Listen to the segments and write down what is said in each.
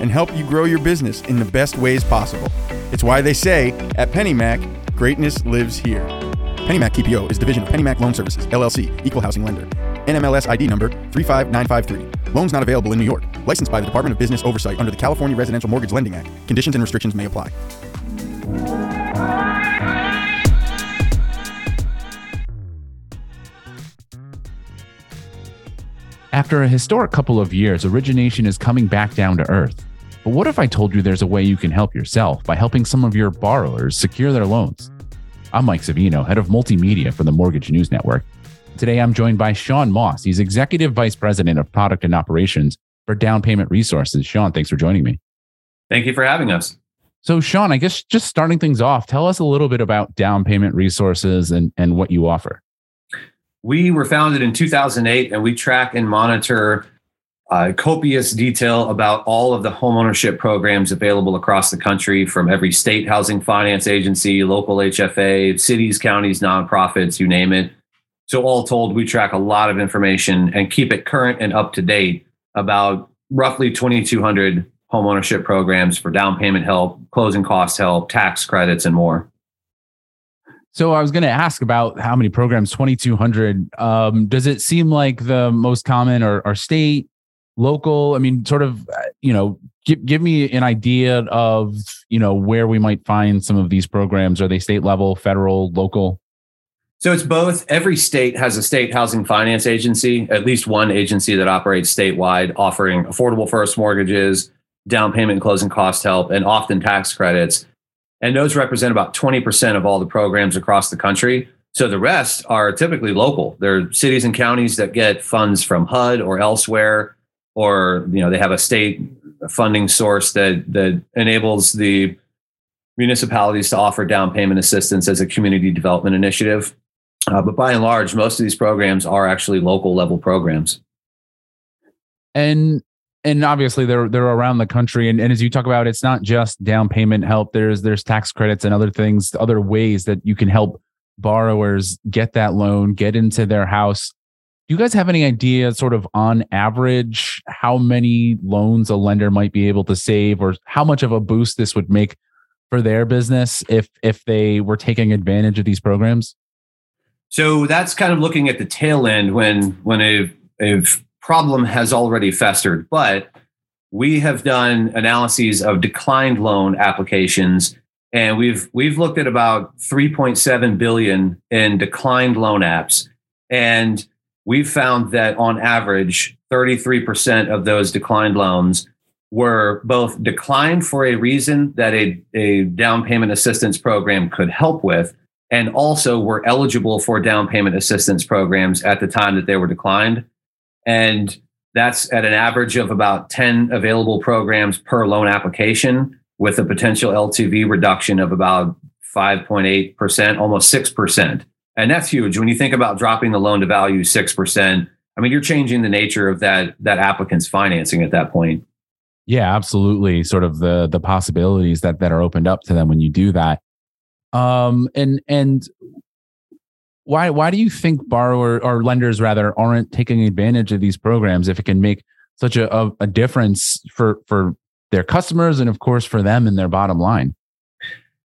and help you grow your business in the best ways possible. It's why they say at PennyMac, greatness lives here. PennyMac TPO is division of PennyMac Loan Services, LLC, equal housing lender. NMLS ID number 35953. Loans not available in New York. Licensed by the Department of Business Oversight under the California Residential Mortgage Lending Act. Conditions and restrictions may apply. After a historic couple of years, origination is coming back down to earth. But what if I told you there's a way you can help yourself by helping some of your borrowers secure their loans? I'm Mike Savino, head of multimedia for the Mortgage News Network. Today, I'm joined by Sean Moss. He's Executive Vice President of Product and Operations for Down Payment Resources. Sean, thanks for joining me. Thank you for having us. So, Sean, I guess just starting things off, tell us a little bit about Down Payment Resources and, and what you offer. We were founded in 2008 and we track and monitor uh, copious detail about all of the homeownership programs available across the country from every state housing finance agency, local HFA, cities, counties, nonprofits, you name it. So, all told, we track a lot of information and keep it current and up to date about roughly 2,200 homeownership programs for down payment help, closing cost help, tax credits, and more. So I was going to ask about how many programs, 2,200. Um, does it seem like the most common are, are state, local? I mean, sort of, uh, you know, give, give me an idea of, you know, where we might find some of these programs. Are they state level, federal, local? So it's both. Every state has a state housing finance agency, at least one agency that operates statewide, offering affordable first mortgages, down payment closing cost help, and often tax credits. And those represent about 20% of all the programs across the country. So the rest are typically local. They're cities and counties that get funds from HUD or elsewhere or you know they have a state funding source that that enables the municipalities to offer down payment assistance as a community development initiative. Uh, but by and large, most of these programs are actually local level programs. And and obviously they're they're around the country. And, and as you talk about, it's not just down payment help. There's there's tax credits and other things, other ways that you can help borrowers get that loan, get into their house do you guys have any idea, sort of on average, how many loans a lender might be able to save, or how much of a boost this would make for their business if if they were taking advantage of these programs? So that's kind of looking at the tail end when when a, a problem has already festered. But we have done analyses of declined loan applications and we've we've looked at about 3.7 billion in declined loan apps and we've found that on average, 33% of those declined loans were both declined for a reason that a, a down payment assistance program could help with, and also were eligible for down payment assistance programs at the time that they were declined. And that's at an average of about 10 available programs per loan application with a potential LTV reduction of about 5.8%, almost 6%. And that's huge. When you think about dropping the loan to value 6%, I mean, you're changing the nature of that, that applicant's financing at that point. Yeah, absolutely. Sort of the, the possibilities that, that are opened up to them when you do that. Um, and, and why, why do you think borrower or lenders rather aren't taking advantage of these programs if it can make such a, a, a difference for, for their customers and of course for them and their bottom line?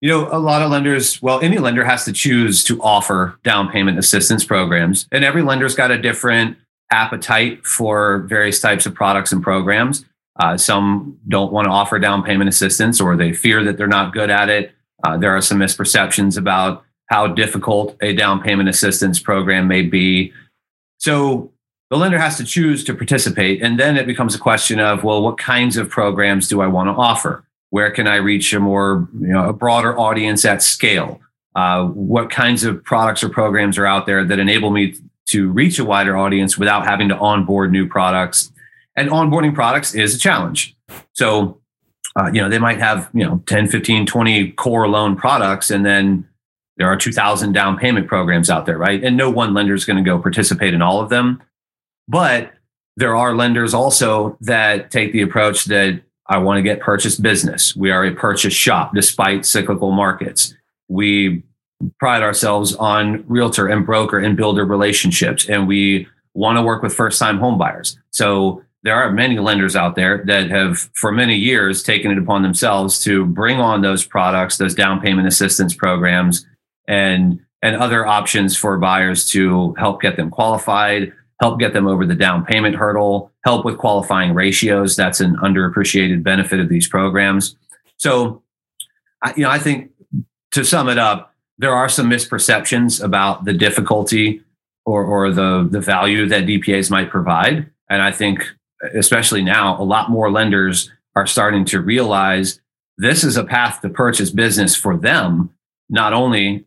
You know, a lot of lenders, well, any lender has to choose to offer down payment assistance programs, and every lender's got a different appetite for various types of products and programs. Uh, some don't want to offer down payment assistance or they fear that they're not good at it. Uh, there are some misperceptions about how difficult a down payment assistance program may be. So the lender has to choose to participate. And then it becomes a question of, well, what kinds of programs do I want to offer? Where can I reach a more, you know, a broader audience at scale? Uh, what kinds of products or programs are out there that enable me to reach a wider audience without having to onboard new products? And onboarding products is a challenge. So uh, you know, they might have, you know, 10, 15, 20 core loan products, and then there are 2,000 down payment programs out there, right? And no one lender is going to go participate in all of them. But there are lenders also that take the approach that I want to get purchase business. We are a purchase shop despite cyclical markets. We pride ourselves on realtor and broker and builder relationships, and we want to work with first time homebuyers. So there are many lenders out there that have for many years taken it upon themselves to bring on those products those down payment assistance programs and and other options for buyers to help get them qualified help get them over the down payment hurdle help with qualifying ratios that's an underappreciated benefit of these programs so you know i think to sum it up there are some misperceptions about the difficulty or, or the, the value that dpas might provide and i think especially now, a lot more lenders are starting to realize this is a path to purchase business for them. Not only,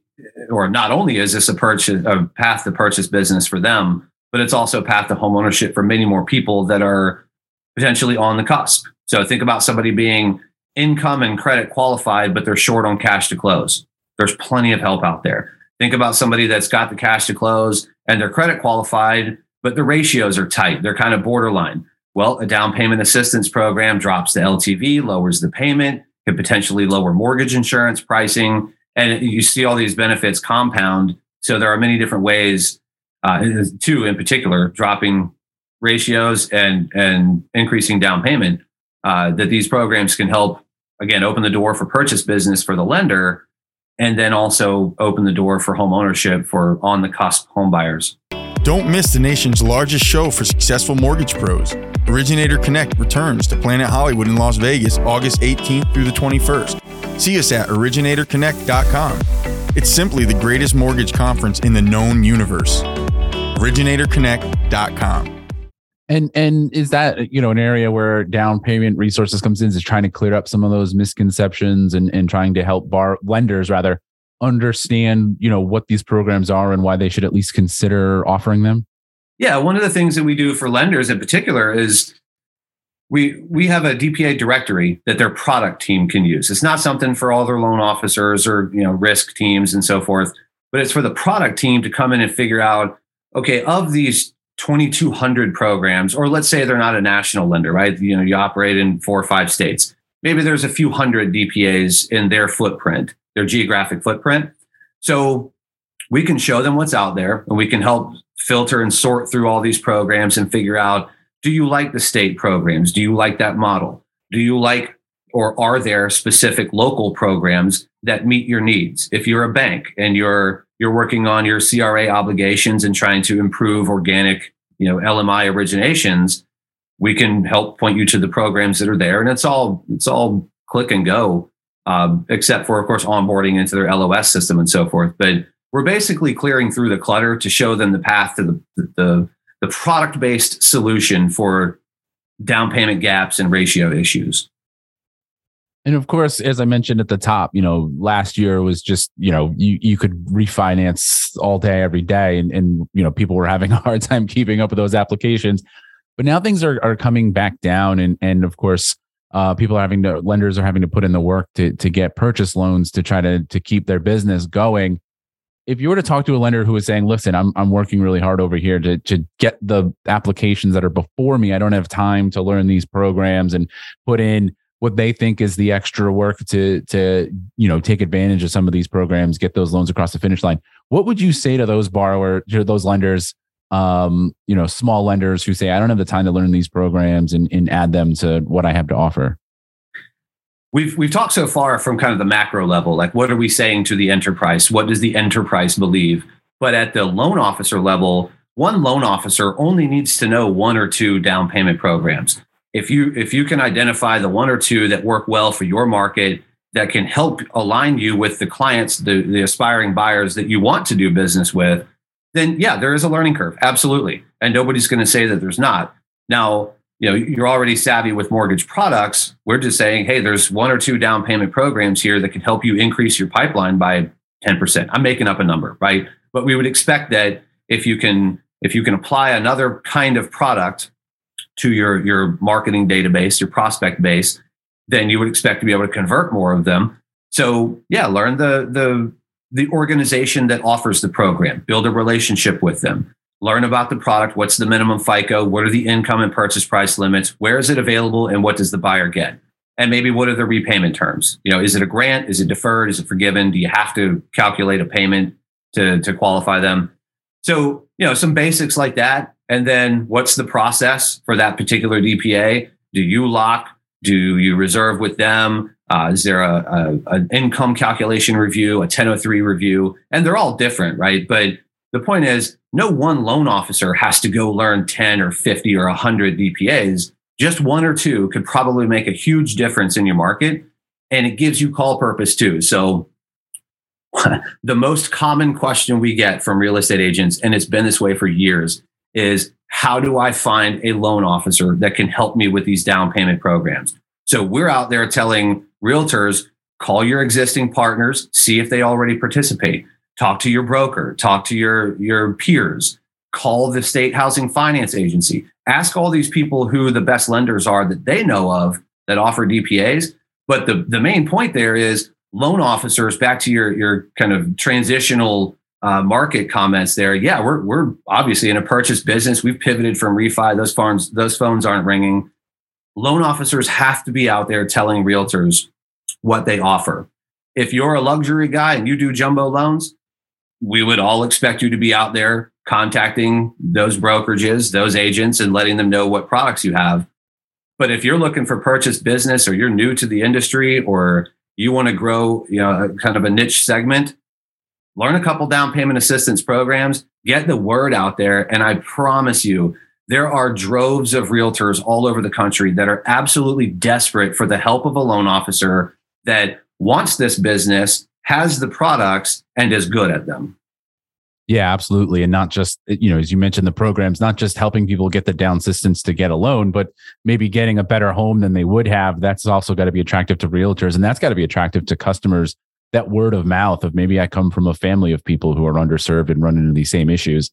or not only is this a purchase a path to purchase business for them, but it's also a path to home ownership for many more people that are potentially on the cusp. So think about somebody being income and credit qualified, but they're short on cash to close. There's plenty of help out there. Think about somebody that's got the cash to close and they're credit qualified, but the ratios are tight. They're kind of borderline. Well, a down payment assistance program drops the LTV, lowers the payment, could potentially lower mortgage insurance pricing. And you see all these benefits compound. So there are many different ways, uh, two in particular, dropping ratios and, and increasing down payment, uh, that these programs can help, again, open the door for purchase business for the lender and then also open the door for home ownership for on the cusp home buyers. Don't miss the nation's largest show for successful mortgage pros. Originator Connect returns to Planet Hollywood in Las Vegas August 18th through the 21st. See us at originatorconnect.com. It's simply the greatest mortgage conference in the known universe. originatorconnect.com. And and is that you know an area where down payment resources comes in is trying to clear up some of those misconceptions and, and trying to help bar lenders rather understand you know what these programs are and why they should at least consider offering them yeah one of the things that we do for lenders in particular is we we have a dpa directory that their product team can use. It's not something for all their loan officers or you know risk teams and so forth but it's for the product team to come in and figure out okay of these 2200 programs or let's say they're not a national lender right? You know you operate in four or five states. Maybe there's a few hundred dpas in their footprint their geographic footprint. So we can show them what's out there and we can help filter and sort through all these programs and figure out do you like the state programs? Do you like that model? Do you like or are there specific local programs that meet your needs? If you're a bank and you're you're working on your CRA obligations and trying to improve organic, you know, LMI originations, we can help point you to the programs that are there and it's all it's all click and go um, except for, of course, onboarding into their LOS system and so forth. But we're basically clearing through the clutter to show them the path to the, the, the product based solution for down payment gaps and ratio issues. And of course, as I mentioned at the top, you know, last year was just, you know, you, you could refinance all day, every day. And, and, you know, people were having a hard time keeping up with those applications. But now things are, are coming back down. And, and of course, uh, people are having to lenders are having to put in the work to to get purchase loans to try to to keep their business going. If you were to talk to a lender who is saying, "Listen, I'm I'm working really hard over here to to get the applications that are before me. I don't have time to learn these programs and put in what they think is the extra work to to you know take advantage of some of these programs, get those loans across the finish line." What would you say to those borrowers to those lenders um, you know, small lenders who say, I don't have the time to learn these programs and, and add them to what I have to offer? We've we've talked so far from kind of the macro level, like what are we saying to the enterprise? What does the enterprise believe? But at the loan officer level, one loan officer only needs to know one or two down payment programs. If you if you can identify the one or two that work well for your market that can help align you with the clients, the, the aspiring buyers that you want to do business with, then yeah, there is a learning curve. Absolutely. And nobody's going to say that there's not. Now, you know, you're already savvy with mortgage products. We're just saying, hey, there's one or two down payment programs here that can help you increase your pipeline by 10%. I'm making up a number, right? But we would expect that if you can if you can apply another kind of product to your your marketing database, your prospect base, then you would expect to be able to convert more of them. So yeah, learn the the the organization that offers the program, build a relationship with them, learn about the product, what's the minimum FICO, what are the income and purchase price limits, where is it available, and what does the buyer get? And maybe what are the repayment terms? You know, is it a grant? Is it deferred? Is it forgiven? Do you have to calculate a payment to, to qualify them? So, you know, some basics like that. And then what's the process for that particular DPA? Do you lock? Do you reserve with them? Uh, is there a, a, an income calculation review, a 1003 review? And they're all different, right? But the point is, no one loan officer has to go learn 10 or 50 or 100 DPAs. Just one or two could probably make a huge difference in your market. And it gives you call purpose too. So, the most common question we get from real estate agents, and it's been this way for years, is how do I find a loan officer that can help me with these down payment programs? So, we're out there telling realtors call your existing partners, see if they already participate. Talk to your broker, talk to your, your peers, call the state housing finance agency. Ask all these people who the best lenders are that they know of that offer DPAs. But the, the main point there is loan officers, back to your, your kind of transitional uh, market comments there. Yeah, we're, we're obviously in a purchase business. We've pivoted from refi. Those phones, those phones aren't ringing. Loan officers have to be out there telling realtors what they offer. If you're a luxury guy and you do jumbo loans, we would all expect you to be out there contacting those brokerages, those agents, and letting them know what products you have. But if you're looking for purchase business or you're new to the industry or you want to grow, you know, kind of a niche segment, learn a couple down payment assistance programs, get the word out there. And I promise you, there are droves of realtors all over the country that are absolutely desperate for the help of a loan officer that wants this business, has the products, and is good at them. Yeah, absolutely. And not just, you know, as you mentioned, the programs, not just helping people get the down systems to get a loan, but maybe getting a better home than they would have. That's also got to be attractive to realtors. And that's got to be attractive to customers. That word of mouth of maybe I come from a family of people who are underserved and run into these same issues.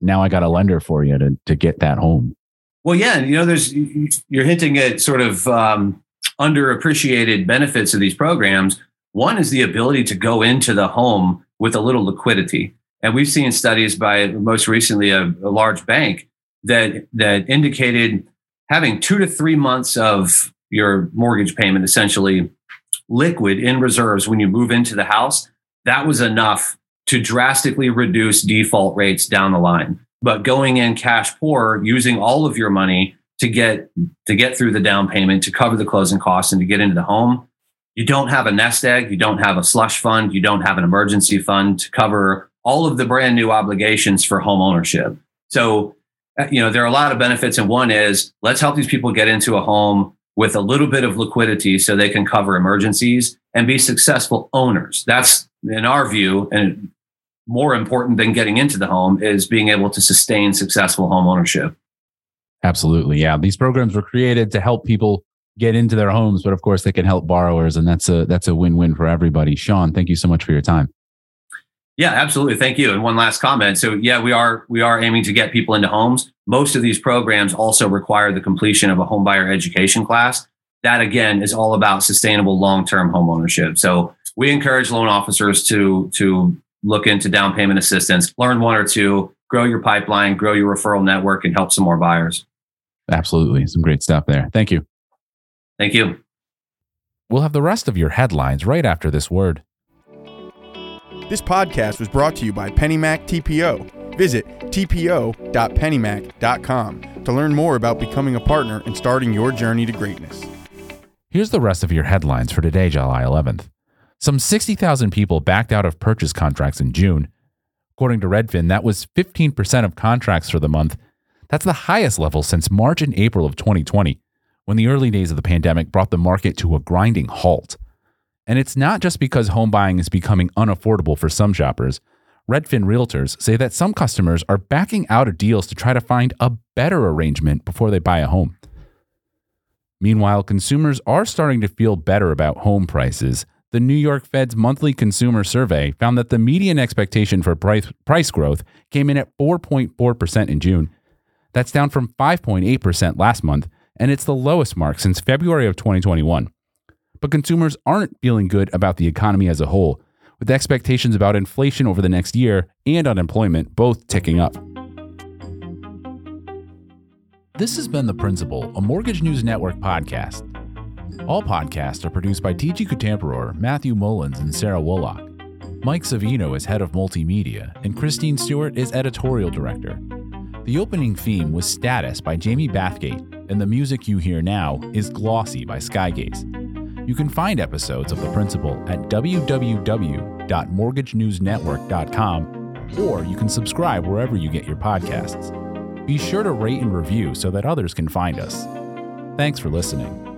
Now I got a lender for you to, to get that home. Well, yeah. You know, there's, you're hinting at sort of um, underappreciated benefits of these programs. One is the ability to go into the home with a little liquidity. And we've seen studies by most recently a, a large bank that that indicated having two to three months of your mortgage payment essentially liquid in reserves when you move into the house, that was enough to drastically reduce default rates down the line. But going in cash poor, using all of your money to get to get through the down payment, to cover the closing costs, and to get into the home, you don't have a nest egg, you don't have a slush fund, you don't have an emergency fund to cover all of the brand new obligations for home ownership. So, uh, you know, there are a lot of benefits. And one is let's help these people get into a home with a little bit of liquidity so they can cover emergencies and be successful owners. That's in our view, and more important than getting into the home is being able to sustain successful home ownership. Absolutely. Yeah. These programs were created to help people get into their homes, but of course they can help borrowers and that's a that's a win-win for everybody. Sean, thank you so much for your time. Yeah, absolutely. Thank you. And one last comment. So yeah, we are we are aiming to get people into homes. Most of these programs also require the completion of a home buyer education class. That again is all about sustainable long-term home ownership. So we encourage loan officers to to look into down payment assistance, learn one or two, grow your pipeline, grow your referral network, and help some more buyers. Absolutely. Some great stuff there. Thank you. Thank you. We'll have the rest of your headlines right after this word. This podcast was brought to you by PennyMac TPO. Visit tpo.pennymac.com to learn more about becoming a partner and starting your journey to greatness. Here's the rest of your headlines for today, July 11th. Some 60,000 people backed out of purchase contracts in June. According to Redfin, that was 15% of contracts for the month. That's the highest level since March and April of 2020 when the early days of the pandemic brought the market to a grinding halt. And it's not just because home buying is becoming unaffordable for some shoppers. Redfin realtors say that some customers are backing out of deals to try to find a better arrangement before they buy a home. Meanwhile, consumers are starting to feel better about home prices. The New York Fed's monthly consumer survey found that the median expectation for price, growth came in at 4.4% in June. That's down from 5.8% last month and it's the lowest mark since February of 2021. but consumers aren't feeling good about the economy as a whole, with expectations about inflation over the next year and unemployment both ticking up. This has been The Principal, a Mortgage News Network podcast. All podcasts are produced by TG Kutamperor, Matthew Mullins, and Sarah Woloch. Mike Savino is head of multimedia, and Christine Stewart is editorial director. The opening theme was Status by Jamie Bathgate, and the music you hear now is Glossy by Skygaze. You can find episodes of The Principal at www.mortgagenewsnetwork.com, or you can subscribe wherever you get your podcasts. Be sure to rate and review so that others can find us. Thanks for listening.